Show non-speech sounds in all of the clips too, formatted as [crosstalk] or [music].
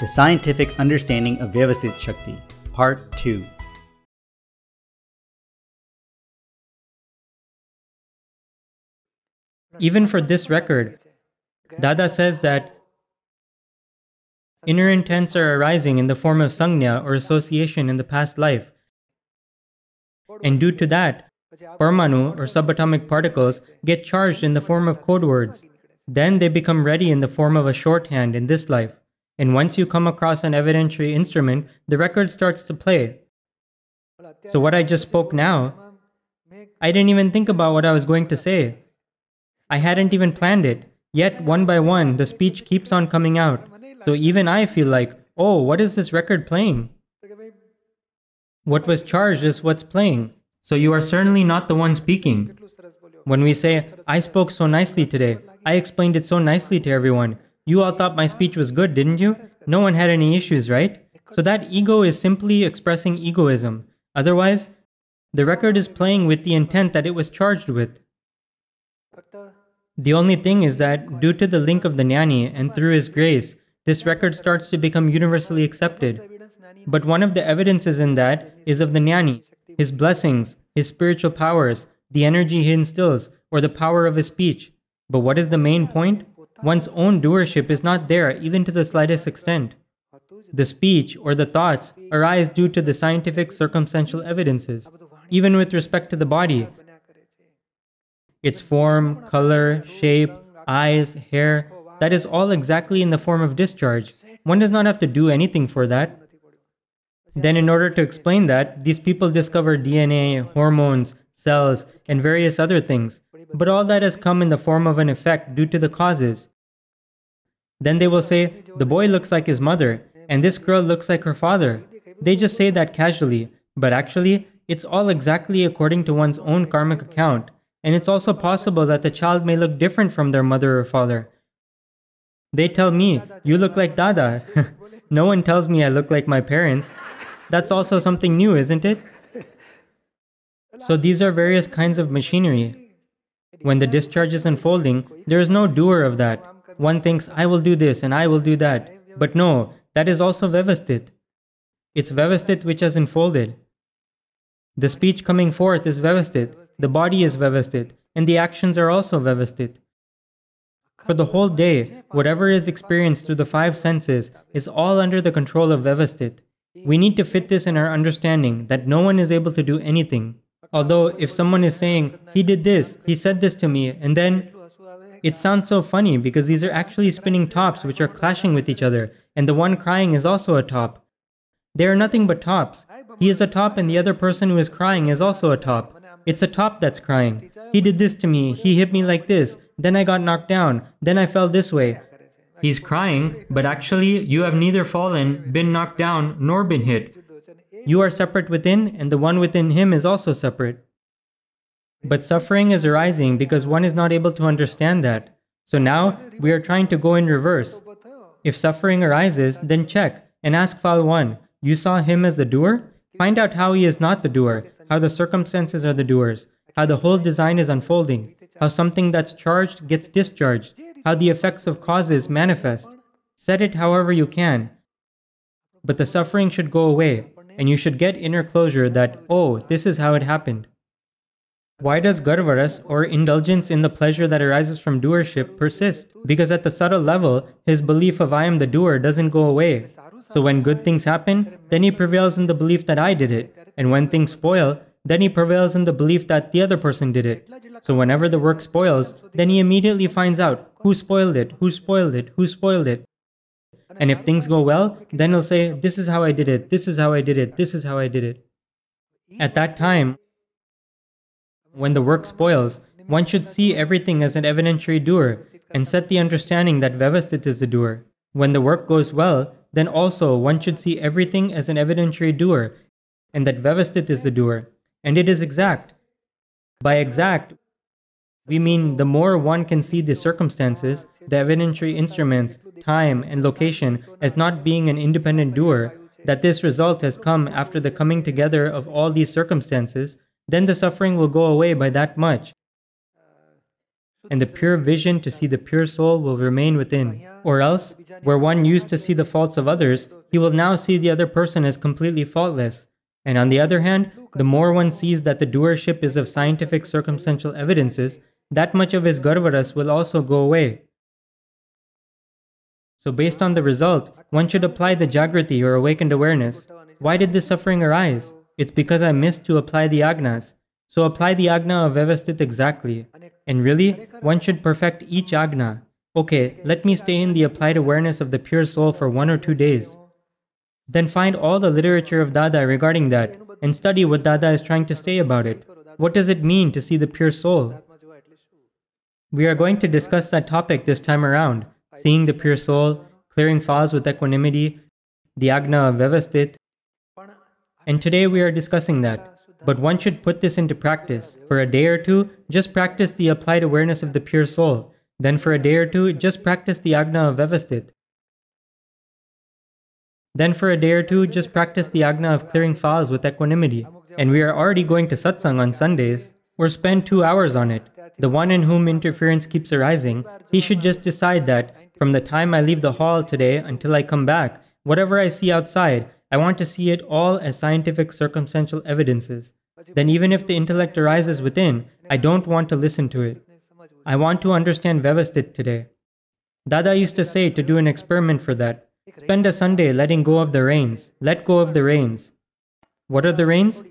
The Scientific Understanding of Vyavasthit Shakti, Part 2. Even for this record, Dada says that inner intents are arising in the form of sangnya or association in the past life. And due to that, Parmanu or subatomic particles get charged in the form of code words. Then they become ready in the form of a shorthand in this life. And once you come across an evidentiary instrument, the record starts to play. So, what I just spoke now, I didn't even think about what I was going to say. I hadn't even planned it. Yet, one by one, the speech keeps on coming out. So, even I feel like, oh, what is this record playing? What was charged is what's playing. So, you are certainly not the one speaking. When we say, I spoke so nicely today, I explained it so nicely to everyone. You all thought my speech was good, didn't you? No one had any issues, right? So that ego is simply expressing egoism. Otherwise, the record is playing with the intent that it was charged with. The only thing is that, due to the link of the Gnani and through his grace, this record starts to become universally accepted. But one of the evidences in that is of the Gnani, his blessings, his spiritual powers, the energy he instills, or the power of his speech. But what is the main point? One's own doership is not there even to the slightest extent. The speech or the thoughts arise due to the scientific circumstantial evidences, even with respect to the body. Its form, color, shape, eyes, hair, that is all exactly in the form of discharge. One does not have to do anything for that. Then, in order to explain that, these people discover DNA, hormones, cells, and various other things. But all that has come in the form of an effect due to the causes. Then they will say, the boy looks like his mother, and this girl looks like her father. They just say that casually, but actually, it's all exactly according to one's own karmic account, and it's also possible that the child may look different from their mother or father. They tell me, You look like Dada. [laughs] no one tells me I look like my parents. That's also something new, isn't it? So these are various kinds of machinery. When the discharge is unfolding, there is no doer of that. One thinks, I will do this and I will do that. But no, that is also Vyavasthit. It's Vyavasthit which has unfolded. The speech coming forth is Vyavasthit, the body is Vyavasthit, and the actions are also Vyavasthit. For the whole day, whatever is experienced through the five senses is all under the control of Vyavasthit. We need to fit this in our understanding that no one is able to do anything. Although, if someone is saying, he did this, he said this to me, and then it sounds so funny because these are actually spinning tops which are clashing with each other, and the one crying is also a top. They are nothing but tops. He is a top, and the other person who is crying is also a top. It's a top that's crying. He did this to me, he hit me like this, then I got knocked down, then I fell this way. He's crying, but actually, you have neither fallen, been knocked down, nor been hit. You are separate within, and the one within him is also separate. But suffering is arising because one is not able to understand that. So now we are trying to go in reverse. If suffering arises, then check and ask file 1 You saw him as the doer? Find out how he is not the doer, how the circumstances are the doers, how the whole design is unfolding, how something that's charged gets discharged, how the effects of causes manifest. Set it however you can. But the suffering should go away, and you should get inner closure that, oh, this is how it happened. Why does garvaras, or indulgence in the pleasure that arises from doership, persist? Because at the subtle level, his belief of I am the doer doesn't go away. So when good things happen, then he prevails in the belief that I did it. And when things spoil, then he prevails in the belief that the other person did it. So whenever the work spoils, then he immediately finds out who spoiled it, who spoiled it, who spoiled it. And if things go well, then he'll say, This is how I did it, this is how I did it, this is how I did it. At that time, when the work spoils, one should see everything as an evidentiary doer and set the understanding that Vyavasthit is the doer. When the work goes well, then also one should see everything as an evidentiary doer and that Vyavasthit is the doer. And it is exact. By exact, we mean the more one can see the circumstances, the evidentiary instruments, time, and location as not being an independent doer, that this result has come after the coming together of all these circumstances then the suffering will go away by that much. and the pure vision to see the pure soul will remain within. Or else, where one used to see the faults of others, he will now see the other person as completely faultless. And on the other hand, the more one sees that the doership is of scientific circumstantial evidences, that much of his garvaras will also go away. So, based on the result, one should apply the Jagrati or awakened awareness. Why did this suffering arise? It's because I missed to apply the agnas. So, apply the agna of Vyavasthit exactly. And really, one should perfect each agna. Okay, let me stay in the applied awareness of the pure soul for one or two days. Then find all the literature of Dada regarding that and study what Dada is trying to say about it. What does it mean to see the pure soul? We are going to discuss that topic this time around seeing the pure soul, clearing flaws with equanimity, the Agna of Vyavasthit. And today we are discussing that. But one should put this into practice. For a day or two, just practice the applied awareness of the pure soul. Then for a day or two, just practice the Agna of Vyavasthit. Then for a day or two, just practice the Agna of clearing flaws with equanimity. And we are already going to satsang on Sundays, or spend two hours on it. The one in whom interference keeps arising, he should just decide that from the time I leave the hall today until I come back, whatever I see outside, I want to see it all as scientific circumstantial evidences. Then, even if the intellect arises within, I don't want to listen to it. I want to understand Vyavasthit today. Dada used to say to do an experiment for that. Spend a Sunday letting go of the reins. Let go of the reins. What are the reins?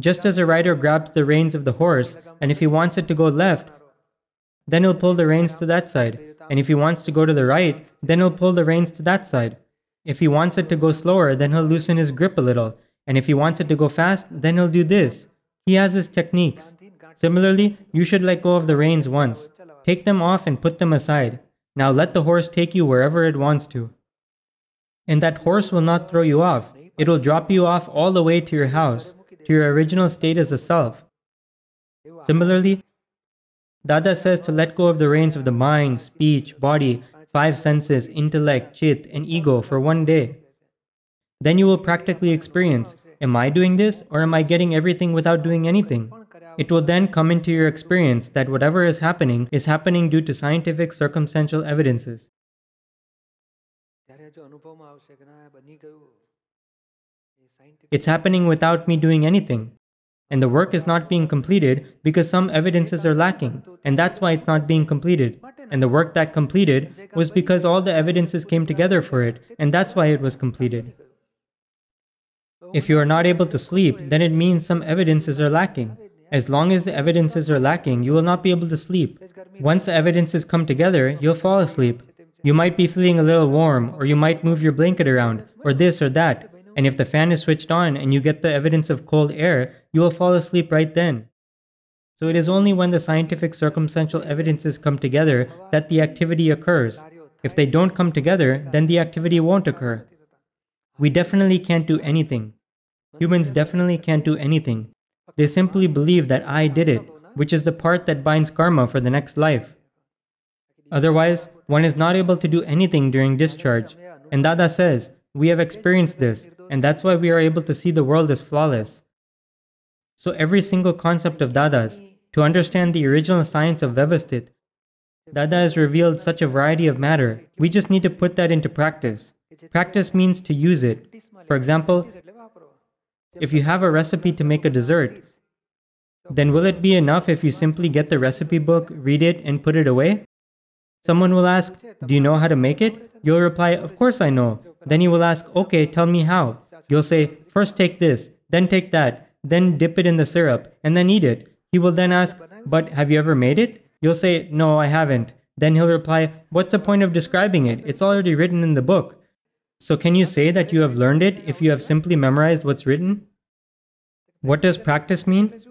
Just as a rider grabs the reins of the horse, and if he wants it to go left, then he'll pull the reins to that side. And if he wants to go to the right, then he'll pull the reins to that side. If he wants it to go slower, then he'll loosen his grip a little. And if he wants it to go fast, then he'll do this. He has his techniques. Similarly, you should let go of the reins once. Take them off and put them aside. Now let the horse take you wherever it wants to. And that horse will not throw you off. It will drop you off all the way to your house, to your original state as a self. Similarly, Dada says to let go of the reins of the mind, speech, body, five senses, intellect, chit, and ego for one day. Then you will practically experience Am I doing this or am I getting everything without doing anything? It will then come into your experience that whatever is happening is happening due to scientific circumstantial evidences. It's happening without me doing anything. And the work is not being completed because some evidences are lacking, and that's why it's not being completed. And the work that completed was because all the evidences came together for it, and that's why it was completed. If you are not able to sleep, then it means some evidences are lacking. As long as the evidences are lacking, you will not be able to sleep. Once the evidences come together, you'll fall asleep. You might be feeling a little warm, or you might move your blanket around, or this or that, and if the fan is switched on and you get the evidence of cold air, you will fall asleep right then. So it is only when the scientific circumstantial evidences come together that the activity occurs. If they don't come together, then the activity won't occur. We definitely can't do anything. Humans definitely can't do anything. They simply believe that I did it, which is the part that binds karma for the next life. Otherwise, one is not able to do anything during discharge. And Dada says, we have experienced this, and that's why we are able to see the world as flawless. So, every single concept of Dada's, to understand the original science of Vyavasthit, Dada has revealed such a variety of matter. We just need to put that into practice. Practice means to use it. For example, if you have a recipe to make a dessert, then will it be enough if you simply get the recipe book, read it, and put it away? Someone will ask, Do you know how to make it? You'll reply, Of course I know. Then he will ask, Okay, tell me how. You'll say, First take this, then take that, then dip it in the syrup, and then eat it. He will then ask, But have you ever made it? You'll say, No, I haven't. Then he'll reply, What's the point of describing it? It's already written in the book. So can you say that you have learned it if you have simply memorized what's written? What does practice mean?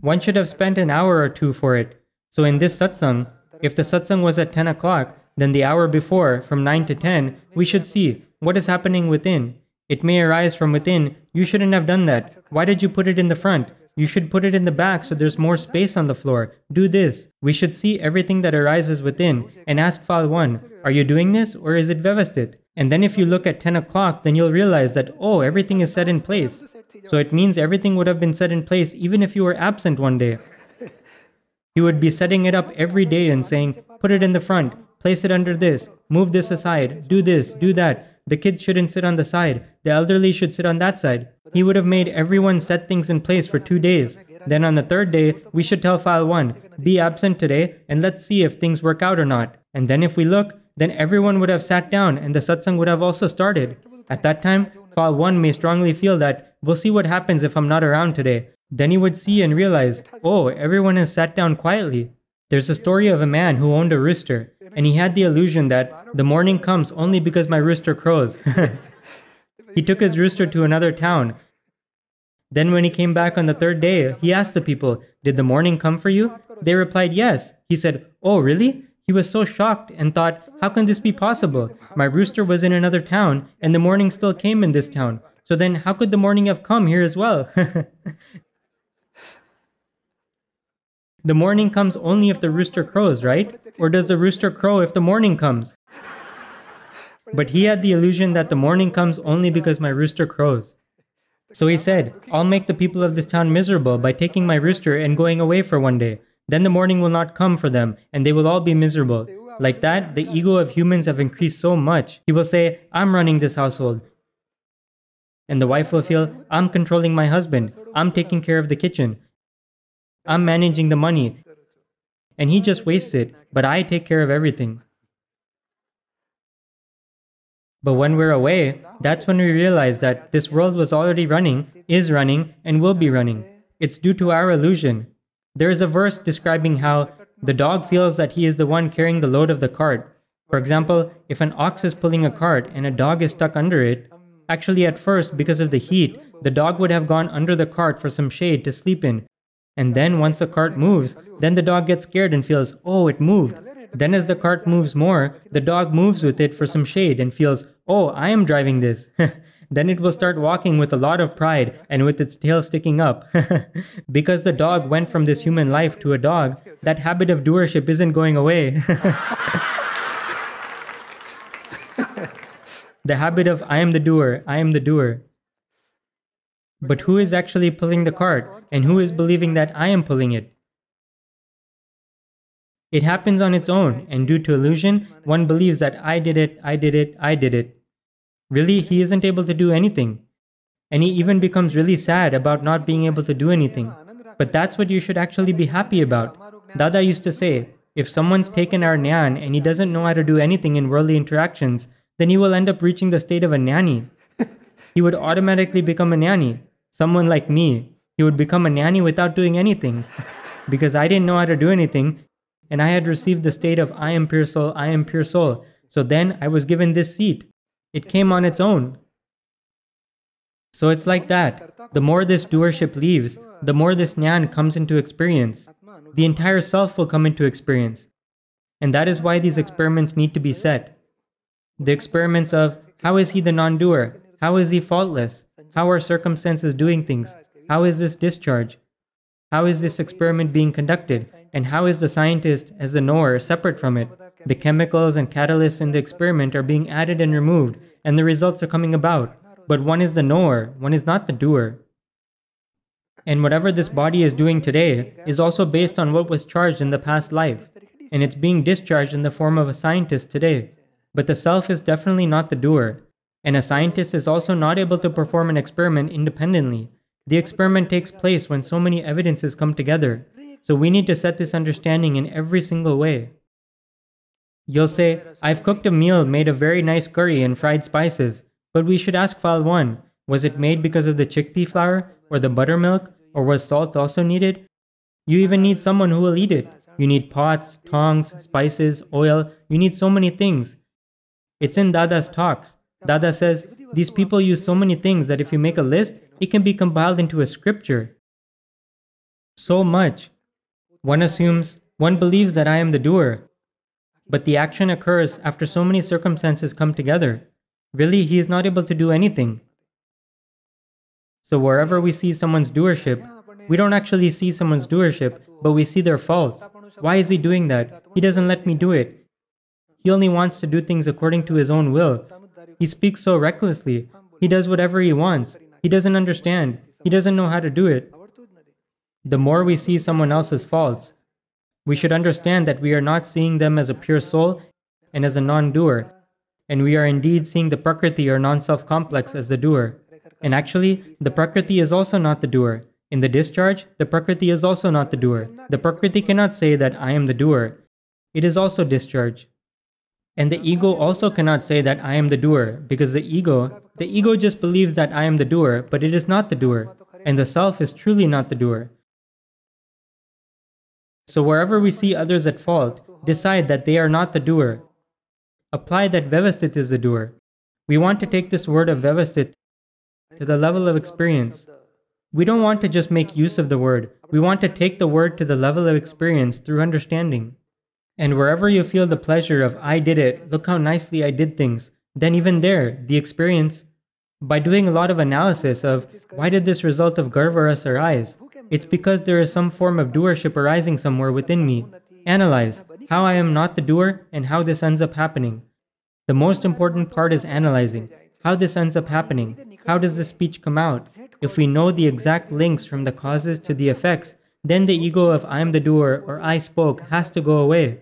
One should have spent an hour or two for it. So in this satsang, if the satsang was at 10 o'clock, then the hour before, from 9 to 10, we should see what is happening within. It may arise from within. You shouldn't have done that. Why did you put it in the front? You should put it in the back so there's more space on the floor. Do this. We should see everything that arises within and ask File 1, are you doing this or is it Vyavasthit? And then if you look at 10 o'clock, then you'll realize that, oh, everything is set in place. So it means everything would have been set in place even if you were absent one day. He would be setting it up every day and saying, Put it in the front, place it under this, move this aside, do this, do that. The kids shouldn't sit on the side, the elderly should sit on that side. He would have made everyone set things in place for two days. Then on the third day, we should tell file 1, be absent today and let's see if things work out or not. And then if we look, then everyone would have sat down and the satsang would have also started. At that time, file 1 may strongly feel that we'll see what happens if I'm not around today. Then he would see and realize, oh, everyone has sat down quietly. There's a story of a man who owned a rooster, and he had the illusion that the morning comes only because my rooster crows. [laughs] he took his rooster to another town. Then, when he came back on the third day, he asked the people, Did the morning come for you? They replied, Yes. He said, Oh, really? He was so shocked and thought, How can this be possible? My rooster was in another town, and the morning still came in this town. So then, how could the morning have come here as well? [laughs] the morning comes only if the rooster crows, right? Or does the rooster crow if the morning comes? But he had the illusion that the morning comes only because my rooster crows. So he said, I'll make the people of this town miserable by taking my rooster and going away for one day. Then the morning will not come for them, and they will all be miserable. Like that, the ego of humans have increased so much. He will say, I'm running this household. And the wife will feel, I'm controlling my husband. I'm taking care of the kitchen. I'm managing the money. And he just wastes it, but I take care of everything. But when we're away, that's when we realize that this world was already running, is running, and will be running. It's due to our illusion. There is a verse describing how the dog feels that he is the one carrying the load of the cart. For example, if an ox is pulling a cart and a dog is stuck under it, actually, at first, because of the heat, the dog would have gone under the cart for some shade to sleep in. And then, once the cart moves, then the dog gets scared and feels, oh, it moved. Then, as the cart moves more, the dog moves with it for some shade and feels, oh, I am driving this. [laughs] then it will start walking with a lot of pride and with its tail sticking up. [laughs] because the dog went from this human life to a dog, that habit of doership isn't going away. [laughs] the habit of I am the doer, I am the doer. But who is actually pulling the cart and who is believing that I am pulling it? It happens on its own, and due to illusion, one believes that I did it, I did it, I did it. Really, he isn't able to do anything. And he even becomes really sad about not being able to do anything. But that's what you should actually be happy about. Dada used to say, if someone's taken our nyan and he doesn't know how to do anything in worldly interactions, then he will end up reaching the state of a nanny. [laughs] he would automatically become a nanny. Someone like me, he would become a nanny without doing anything. [laughs] because I didn't know how to do anything, and I had received the state of I am pure soul, I am pure soul. So then I was given this seat. It came on its own. So it's like that. The more this doership leaves, the more this nyan comes into experience. The entire self will come into experience. And that is why these experiments need to be set. The experiments of how is he the non doer? How is he faultless? How are circumstances doing things? How is this discharge? How is this experiment being conducted? And how is the scientist, as the knower, separate from it? The chemicals and catalysts in the experiment are being added and removed, and the results are coming about. But one is the knower, one is not the doer. And whatever this body is doing today is also based on what was charged in the past life, and it's being discharged in the form of a scientist today. But the self is definitely not the doer, and a scientist is also not able to perform an experiment independently. The experiment takes place when so many evidences come together, so we need to set this understanding in every single way. You'll say, I've cooked a meal made of very nice curry and fried spices, but we should ask file 1 was it made because of the chickpea flour, or the buttermilk, or was salt also needed? You even need someone who will eat it. You need pots, tongs, spices, oil, you need so many things. It's in Dada's talks. Dada says, These people use so many things that if you make a list, it can be compiled into a scripture. So much. One assumes, one believes that I am the doer, but the action occurs after so many circumstances come together. Really, he is not able to do anything. So, wherever we see someone's doership, we don't actually see someone's doership, but we see their faults. Why is he doing that? He doesn't let me do it. He only wants to do things according to his own will. He speaks so recklessly. He does whatever he wants. He doesn't understand. He doesn't know how to do it. The more we see someone else's faults, we should understand that we are not seeing them as a pure soul and as a non doer, and we are indeed seeing the Prakriti or non self complex as the doer. And actually, the Prakriti is also not the doer. In the discharge, the Prakriti is also not the doer. The Prakriti cannot say that I am the doer. It is also discharge. And the ego also cannot say that I am the doer, because the ego, the ego just believes that I am the doer, but it is not the doer, and the self is truly not the doer. So wherever we see others at fault, decide that they are not the doer. Apply that Vyavasthit is the doer. We want to take this word of Vyavasthit to the level of experience. We don't want to just make use of the word, we want to take the word to the level of experience through understanding. And wherever you feel the pleasure of, I did it, look how nicely I did things, then even there, the experience, by doing a lot of analysis of, why did this result of Garvaras arise? It's because there is some form of doership arising somewhere within me. Analyze how I am not the doer and how this ends up happening. The most important part is analyzing how this ends up happening. How does the speech come out? If we know the exact links from the causes to the effects, then the ego of I am the doer or I spoke has to go away.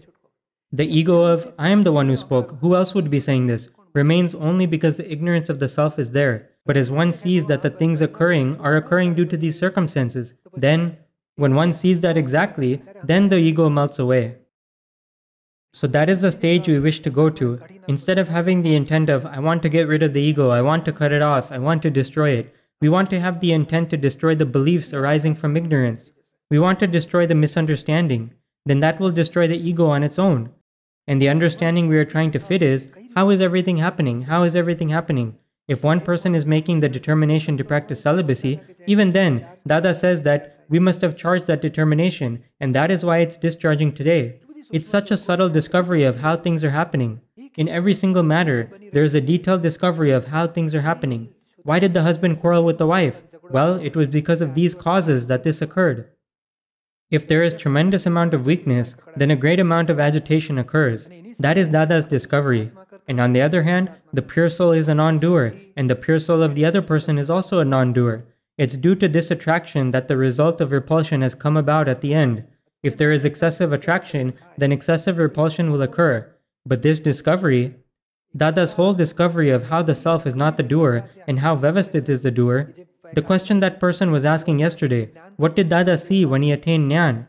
The ego of I am the one who spoke, who else would be saying this, remains only because the ignorance of the self is there. But as one sees that the things occurring are occurring due to these circumstances, then, when one sees that exactly, then the ego melts away. So that is the stage we wish to go to. Instead of having the intent of, I want to get rid of the ego, I want to cut it off, I want to destroy it, we want to have the intent to destroy the beliefs arising from ignorance. We want to destroy the misunderstanding. Then that will destroy the ego on its own. And the understanding we are trying to fit is how is everything happening? How is everything happening? If one person is making the determination to practice celibacy, even then, Dada says that we must have charged that determination, and that is why it's discharging today. It's such a subtle discovery of how things are happening. In every single matter, there is a detailed discovery of how things are happening. Why did the husband quarrel with the wife? Well, it was because of these causes that this occurred. If there is tremendous amount of weakness, then a great amount of agitation occurs. That is Dada's discovery. And on the other hand, the pure soul is a non doer, and the pure soul of the other person is also a non doer. It's due to this attraction that the result of repulsion has come about at the end. If there is excessive attraction, then excessive repulsion will occur. But this discovery, Dada's whole discovery of how the self is not the doer and how Vyavasthit is the doer, the question that person was asking yesterday, what did Dada see when he attained Nyan?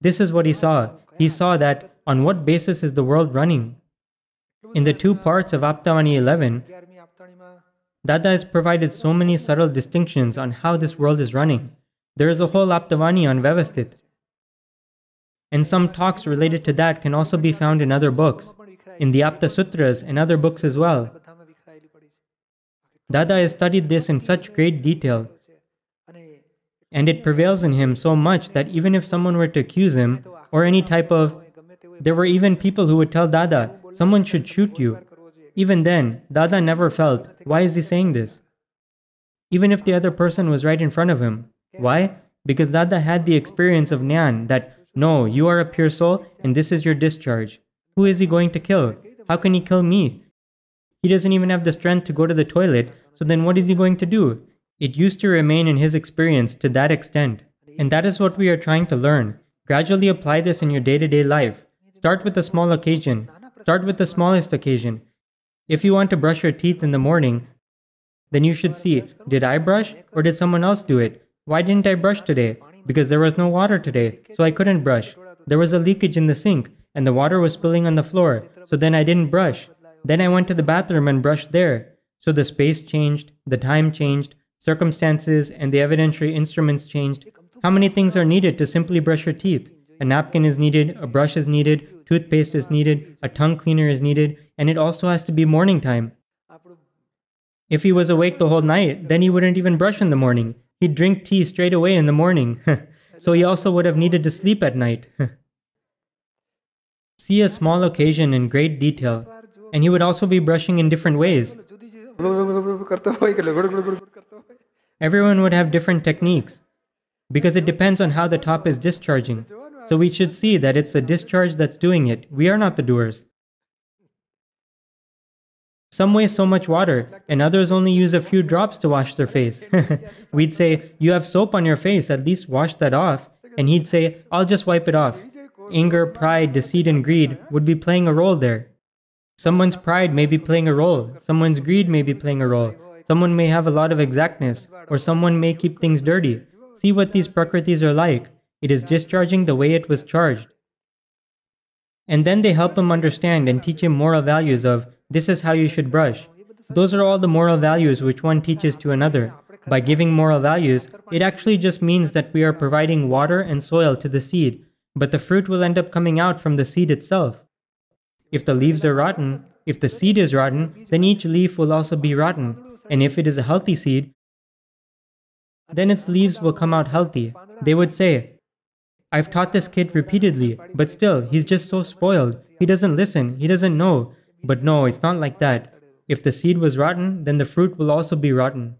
This is what he saw. He saw that on what basis is the world running? In the two parts of Aptavani 11, Dada has provided so many subtle distinctions on how this world is running. There is a whole Aptavani on Vyavasthit. And some talks related to that can also be found in other books, in the Apta Sutras and other books as well. Dada has studied this in such great detail, and it prevails in him so much that even if someone were to accuse him, or any type of. There were even people who would tell Dada, someone should shoot you. Even then, Dada never felt, why is he saying this? Even if the other person was right in front of him. Why? Because Dada had the experience of Nyan that, no, you are a pure soul and this is your discharge. Who is he going to kill? How can he kill me? He doesn't even have the strength to go to the toilet, so then what is he going to do? It used to remain in his experience to that extent. And that is what we are trying to learn. Gradually apply this in your day to day life. Start with a small occasion. Start with the smallest occasion. If you want to brush your teeth in the morning, then you should see did I brush or did someone else do it? Why didn't I brush today? Because there was no water today, so I couldn't brush. There was a leakage in the sink, and the water was spilling on the floor, so then I didn't brush. Then I went to the bathroom and brushed there. So the space changed, the time changed, circumstances and the evidentiary instruments changed. How many things are needed to simply brush your teeth? A napkin is needed, a brush is needed, toothpaste is needed, a tongue cleaner is needed, and it also has to be morning time. If he was awake the whole night, then he wouldn't even brush in the morning. He'd drink tea straight away in the morning. [laughs] so he also would have needed to sleep at night. [laughs] See a small occasion in great detail and he would also be brushing in different ways. Everyone would have different techniques because it depends on how the top is discharging. So we should see that it's the discharge that's doing it. We are not the doers. Some waste so much water, and others only use a few drops to wash their face. [laughs] We'd say, You have soap on your face, at least wash that off. And he'd say, I'll just wipe it off. anger, pride, deceit, and greed would be playing a role there. Someone's pride may be playing a role, someone's greed may be playing a role, someone may have a lot of exactness, or someone may keep things dirty. See what these prakritis are like. It is discharging the way it was charged. And then they help him understand and teach him moral values of this is how you should brush. Those are all the moral values which one teaches to another. By giving moral values, it actually just means that we are providing water and soil to the seed, but the fruit will end up coming out from the seed itself. If the leaves are rotten, if the seed is rotten, then each leaf will also be rotten. And if it is a healthy seed, then its leaves will come out healthy. They would say, I've taught this kid repeatedly, but still, he's just so spoiled. He doesn't listen, he doesn't know. But no, it's not like that. If the seed was rotten, then the fruit will also be rotten.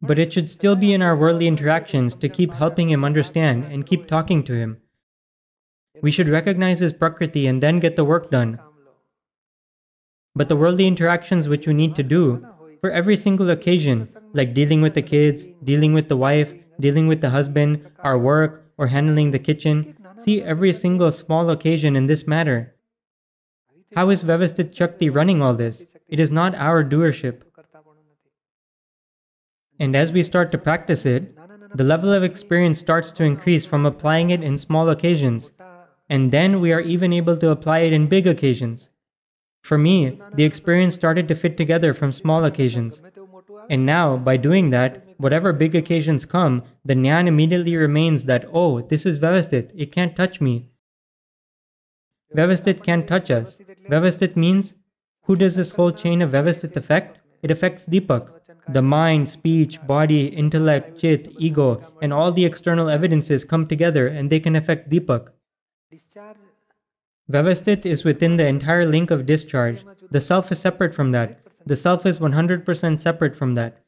But it should still be in our worldly interactions to keep helping him understand and keep talking to him. We should recognize his prakriti and then get the work done. But the worldly interactions which we need to do, for every single occasion, like dealing with the kids, dealing with the wife, dealing with the husband, our work, or handling the kitchen, see every single small occasion in this matter. How is Vyavasthit Shakti running all this? It is not our doership. And as we start to practice it, the level of experience starts to increase from applying it in small occasions, and then we are even able to apply it in big occasions. For me, the experience started to fit together from small occasions. And now, by doing that, whatever big occasions come, the Nyan immediately remains that, oh, this is Vyavasthit, it can't touch me. Vyavasthit can't touch us. Vyavasthit means, who does this whole chain of Vyavasthit affect? It affects Deepak. The mind, speech, body, intellect, chit, ego, and all the external evidences come together and they can affect Deepak. Vyavasthit is within the entire link of discharge. The self is separate from that. The self is 100% separate from that.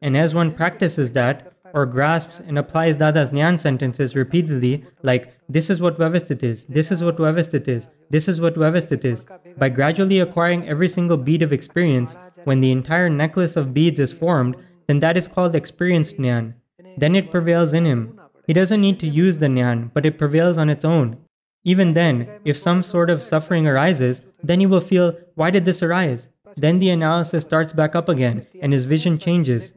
And as one practices that, or grasps and applies Dada's Nyan sentences repeatedly, like, this is what Vyavasthit is, this is what Vyavasthit is, this is what Vyavasthit is, by gradually acquiring every single bead of experience, when the entire necklace of beads is formed, then that is called experienced Nyan. Then it prevails in him. He doesn't need to use the Nyan, but it prevails on its own. Even then, if some sort of suffering arises, then he will feel, why did this arise? Then the analysis starts back up again, and his vision changes.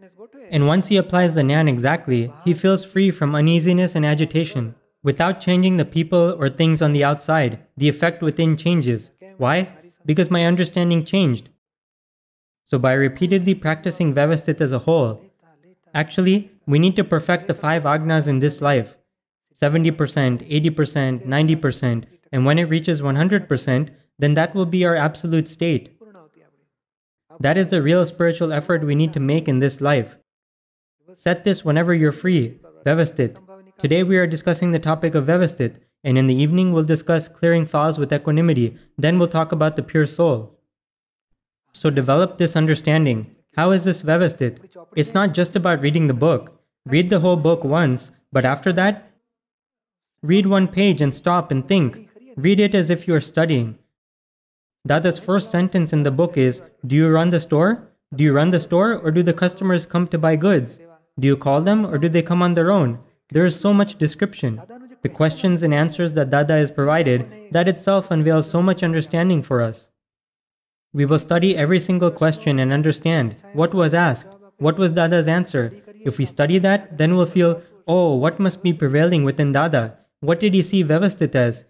And once he applies the Nyan exactly, he feels free from uneasiness and agitation. Without changing the people or things on the outside, the effect within changes. Why? Because my understanding changed. So by repeatedly practicing Vyavasthit as a whole, actually, we need to perfect the five agnas in this life. 70%, 80%, 90%, and when it reaches 100%, then that will be our absolute state. That is the real spiritual effort we need to make in this life. Set this whenever you're free, Vyavasthit. Today we are discussing the topic of Vyavasthit, and in the evening we'll discuss clearing fouls with equanimity, then we'll talk about the pure soul. So develop this understanding. How is this Vyavasthit? It's not just about reading the book. Read the whole book once, but after that, Read one page and stop and think. Read it as if you are studying. Dada's first sentence in the book is Do you run the store? Do you run the store or do the customers come to buy goods? Do you call them or do they come on their own? There is so much description. The questions and answers that Dada has provided, that itself unveils so much understanding for us. We will study every single question and understand what was asked, what was Dada's answer. If we study that, then we'll feel, oh, what must be prevailing within Dada? What did he see Vyavasthit as?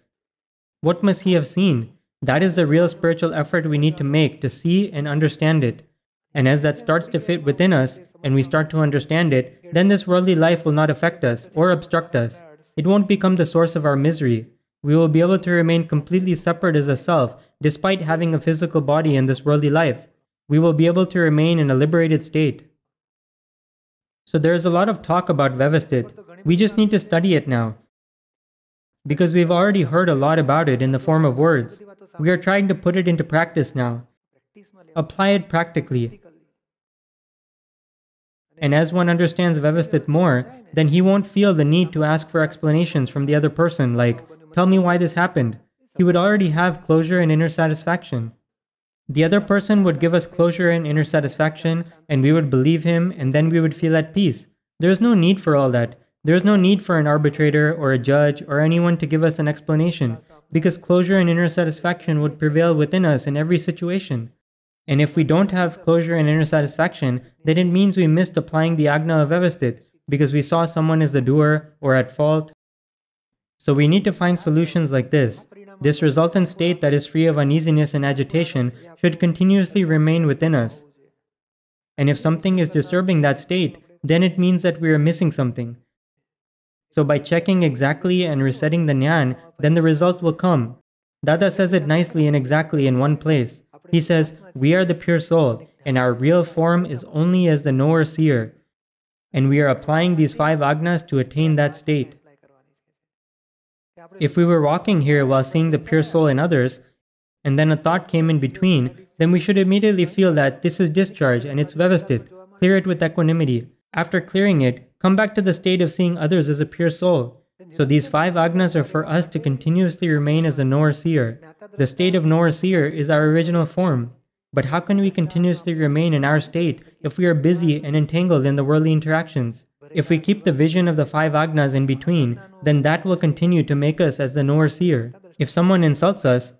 What must he have seen? That is the real spiritual effort we need to make to see and understand it. And as that starts to fit within us and we start to understand it, then this worldly life will not affect us or obstruct us. It won't become the source of our misery. We will be able to remain completely separate as a self despite having a physical body in this worldly life. We will be able to remain in a liberated state. So there is a lot of talk about Vyavasthit. We just need to study it now because we've already heard a lot about it in the form of words. We are trying to put it into practice now. Apply it practically. And as one understands Vyavasthit more, then he won't feel the need to ask for explanations from the other person, like, tell me why this happened. He would already have closure and inner satisfaction. The other person would give us closure and inner satisfaction, and we would believe him, and then we would feel at peace. There is no need for all that. There is no need for an arbitrator or a judge or anyone to give us an explanation, because closure and inner satisfaction would prevail within us in every situation. And if we don't have closure and inner satisfaction, then it means we missed applying the Agna of Vyavasthit because we saw someone as a doer or at fault. So we need to find solutions like this. This resultant state that is free of uneasiness and agitation should continuously remain within us. And if something is disturbing that state, then it means that we are missing something. So by checking exactly and resetting the Nyan, then the result will come. Dada says it nicely and exactly in one place. He says, We are the pure soul, and our real form is only as the knower seer. And we are applying these five agnas to attain that state. If we were walking here while seeing the pure soul in others, and then a thought came in between, then we should immediately feel that this is discharge and it's vyavasthit. Clear it with equanimity. After clearing it, come back to the state of seeing others as a pure soul. So these five agnas are for us to continuously remain as a knower seer. The state of knower seer is our original form. But how can we continuously remain in our state if we are busy and entangled in the worldly interactions? If we keep the vision of the five agnas in between, then that will continue to make us as the knower seer. If someone insults us,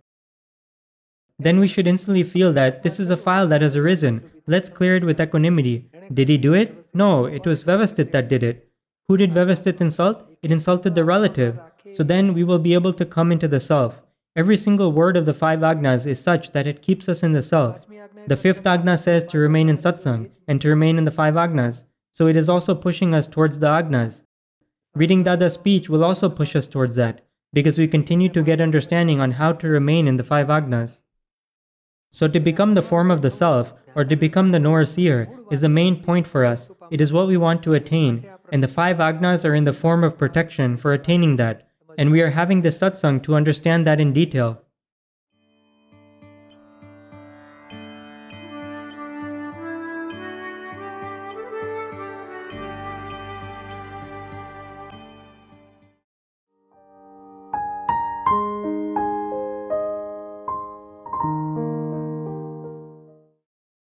then we should instantly feel that this is a file that has arisen. Let's clear it with equanimity. Did he do it? No, it was Vyavasthit that did it. Who did Vyavasthit insult? It insulted the relative. So then we will be able to come into the self. Every single word of the five agnas is such that it keeps us in the self. The fifth agna says to remain in satsang and to remain in the five agnas, so it is also pushing us towards the agnas. Reading Dada's speech will also push us towards that, because we continue to get understanding on how to remain in the five agnas. So, to become the form of the self, or to become the knower seer, is the main point for us. It is what we want to attain, and the five agnas are in the form of protection for attaining that, and we are having this satsang to understand that in detail.